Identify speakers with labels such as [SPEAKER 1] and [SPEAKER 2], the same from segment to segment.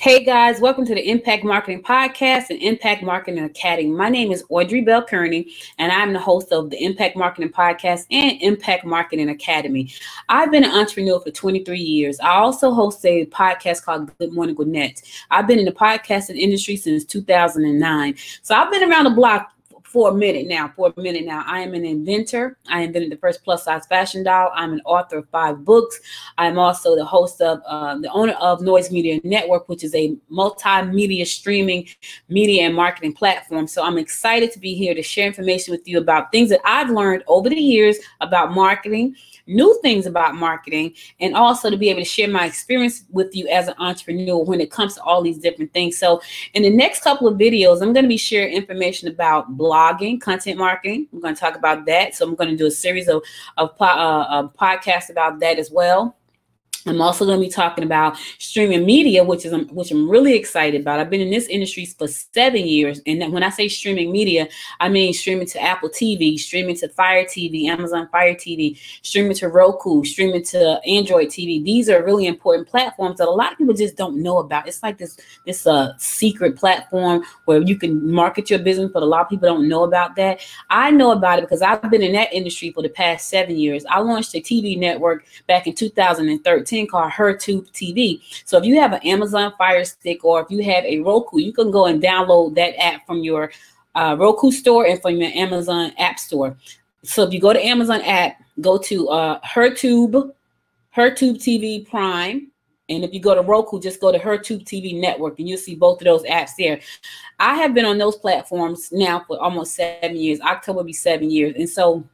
[SPEAKER 1] Hey guys, welcome to the Impact Marketing Podcast and Impact Marketing Academy. My name is Audrey Bell Kearney, and I'm the host of the Impact Marketing Podcast and Impact Marketing Academy. I've been an entrepreneur for 23 years. I also host a podcast called Good Morning Gwinnett. I've been in the podcasting industry since 2009. So I've been around the block for a minute now. For a minute now, I am an inventor. I invented the first plus size fashion doll. I'm an author of five books. I'm also the host of uh, the owner of Noise Media Network, which is a multimedia streaming media and marketing platform. So I'm excited to be here to share information with you about things that I've learned over the years about marketing new things about marketing and also to be able to share my experience with you as an entrepreneur when it comes to all these different things. So, in the next couple of videos, I'm going to be sharing information about blogging, content marketing. I'm going to talk about that. So, I'm going to do a series of, of, uh, podcasts about that as well. I'm also going to be talking about streaming media, which is which I'm really excited about. I've been in this industry for seven years, and when I say streaming media, I mean streaming to Apple TV, streaming to Fire TV, Amazon Fire TV, streaming to Roku, streaming to Android TV. These are really important platforms that a lot of people just don't know about. It's like this this uh, secret platform where you can market your business, but a lot of people don't know about that. I know about it because I've been in that industry for the past seven years. I launched a TV network back in 2013 called HerTube TV. So if you have an Amazon Fire Stick or if you have a Roku, you can go and download that app from your uh, Roku store and from your Amazon App Store. So if you go to Amazon app, go to uh, HerTube, HerTube TV Prime. And if you go to Roku, just go to HerTube TV Network and you'll see both of those apps there. I have been on those platforms now for almost seven years. October will be seven years. And so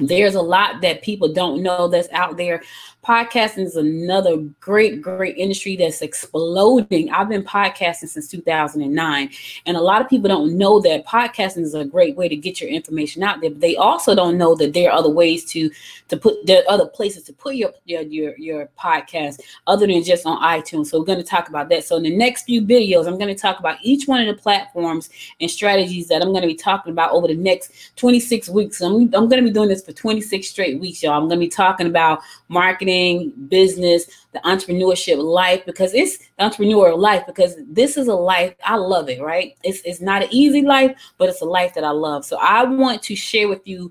[SPEAKER 1] there's a lot that people don't know that's out there. Podcasting is another great great industry that's exploding. I've been podcasting since 2009 and a lot of people don't know that podcasting is a great way to get your information out there but they also don't know that there are other ways to to put there are other places to put your your your, your podcast other than just on itunes. So we're going to talk about that. So in the next few videos i'm going to talk about each one of the platforms and strategies that i'm going to be talking about over the next 26 weeks. I'm, I'm going to be doing this for 26 straight weeks y'all i'm going to be talking about marketing marketing, business, the entrepreneurship life because it's the entrepreneur life because this is a life I love it, right? It's it's not an easy life, but it's a life that I love. So I want to share with you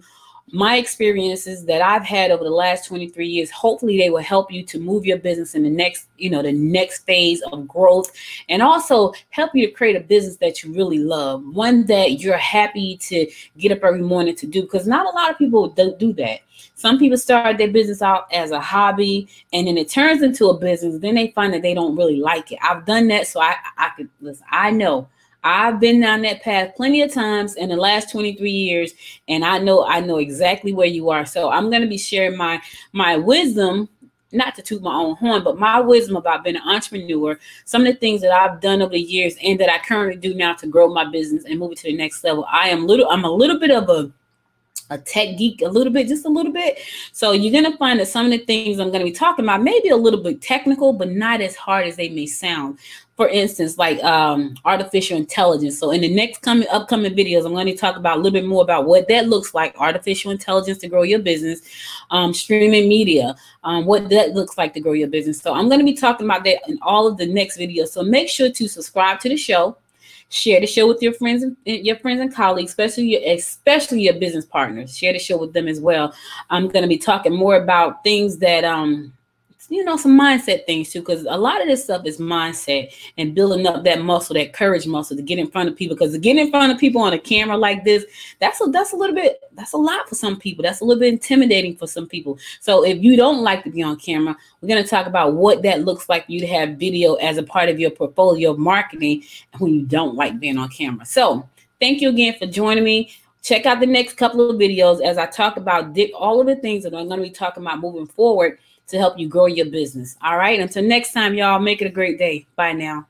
[SPEAKER 1] my experiences that I've had over the last 23 years. Hopefully they will help you to move your business in the next, you know, the next phase of growth and also help you to create a business that you really love, one that you're happy to get up every morning to do because not a lot of people don't do that. Some people start their business out as a hobby and then it turns into a business. Then they find that they don't really like it. I've done that. So I, I could listen, I know I've been down that path plenty of times in the last 23 years, and I know I know exactly where you are. So I'm going to be sharing my my wisdom, not to toot my own horn, but my wisdom about being an entrepreneur, some of the things that I've done over the years and that I currently do now to grow my business and move it to the next level. I am little, I'm a little bit of a a tech geek a little bit, just a little bit. So you're gonna find that some of the things I'm gonna be talking about may be a little bit technical, but not as hard as they may sound. For instance, like um, artificial intelligence. So in the next coming upcoming videos, I'm going to talk about a little bit more about what that looks like, artificial intelligence to grow your business, um, streaming media, um, what that looks like to grow your business. So I'm going to be talking about that in all of the next videos. So make sure to subscribe to the show Share the show with your friends and your friends and colleagues, especially your, especially your business partners. Share the show with them as well. I'm going to be talking more about things that um you know, some mindset things too, because a lot of this stuff is mindset and building up that muscle, that courage muscle to get in front of people. Because to get in front of people on a camera like this, that's a that's a little bit that's a lot for some people. That's a little bit intimidating for some people. So if you don't like to be on camera, we're going to talk about what that looks like for you to have video as a part of your portfolio of marketing when you don't like being on camera. So thank you again for joining me check out the next couple of videos as I talk about all of the things that I'm going to be talking about moving forward to help you grow your business. All right. Until next time, y'all, make it a great day. Bye now.